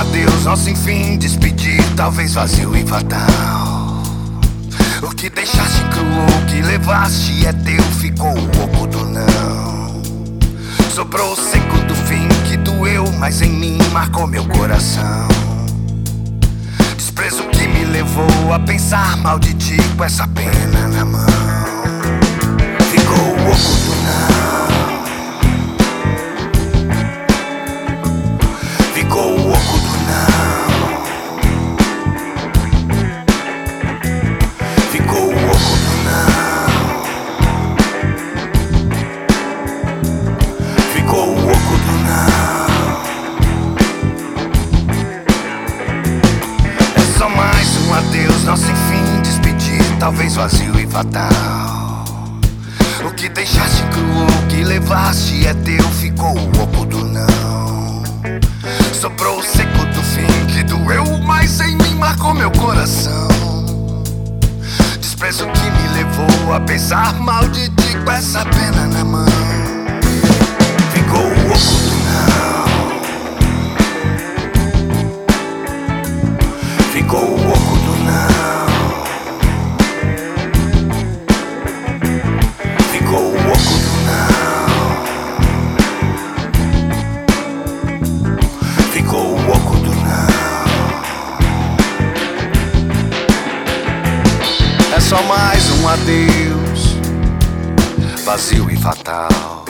adeus, nosso enfim, despedir, talvez vazio e fatal. O que deixaste cruel, o que levaste é teu, ficou o oco do não. Sobrou o seco do fim que doeu, mas em mim marcou meu coração. Desprezo que me levou a pensar mal de ti com essa pena na mão. Adeus, nosso enfim, despedir, talvez vazio e fatal. O que deixaste cruel, o que levaste é teu, ficou o oco do não. Sobrou o seco do fim que doeu, mas em mim marcou meu coração. Desprezo que me levou a pensar mal de ti com essa pena na mão. Ficou o oco do não. Ficou o oco adeus, vazio e fatal.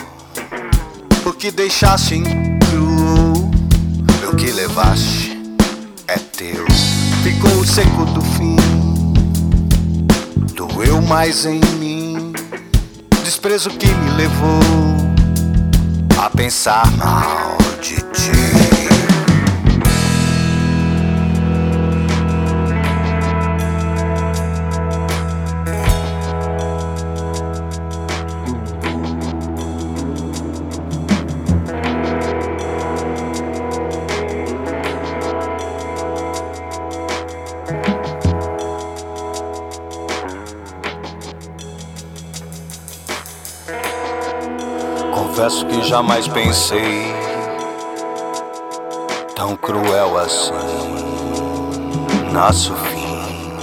O que deixaste em cru, o que levaste é teu. Ficou o seco do fim, doeu mais em mim. Desprezo que me levou a pensar mal de ti. Confesso que jamais pensei tão cruel assim. Nasce o fim.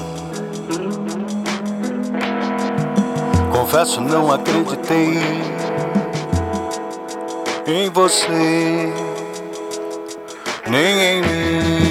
Confesso, não acreditei em você, nem em mim.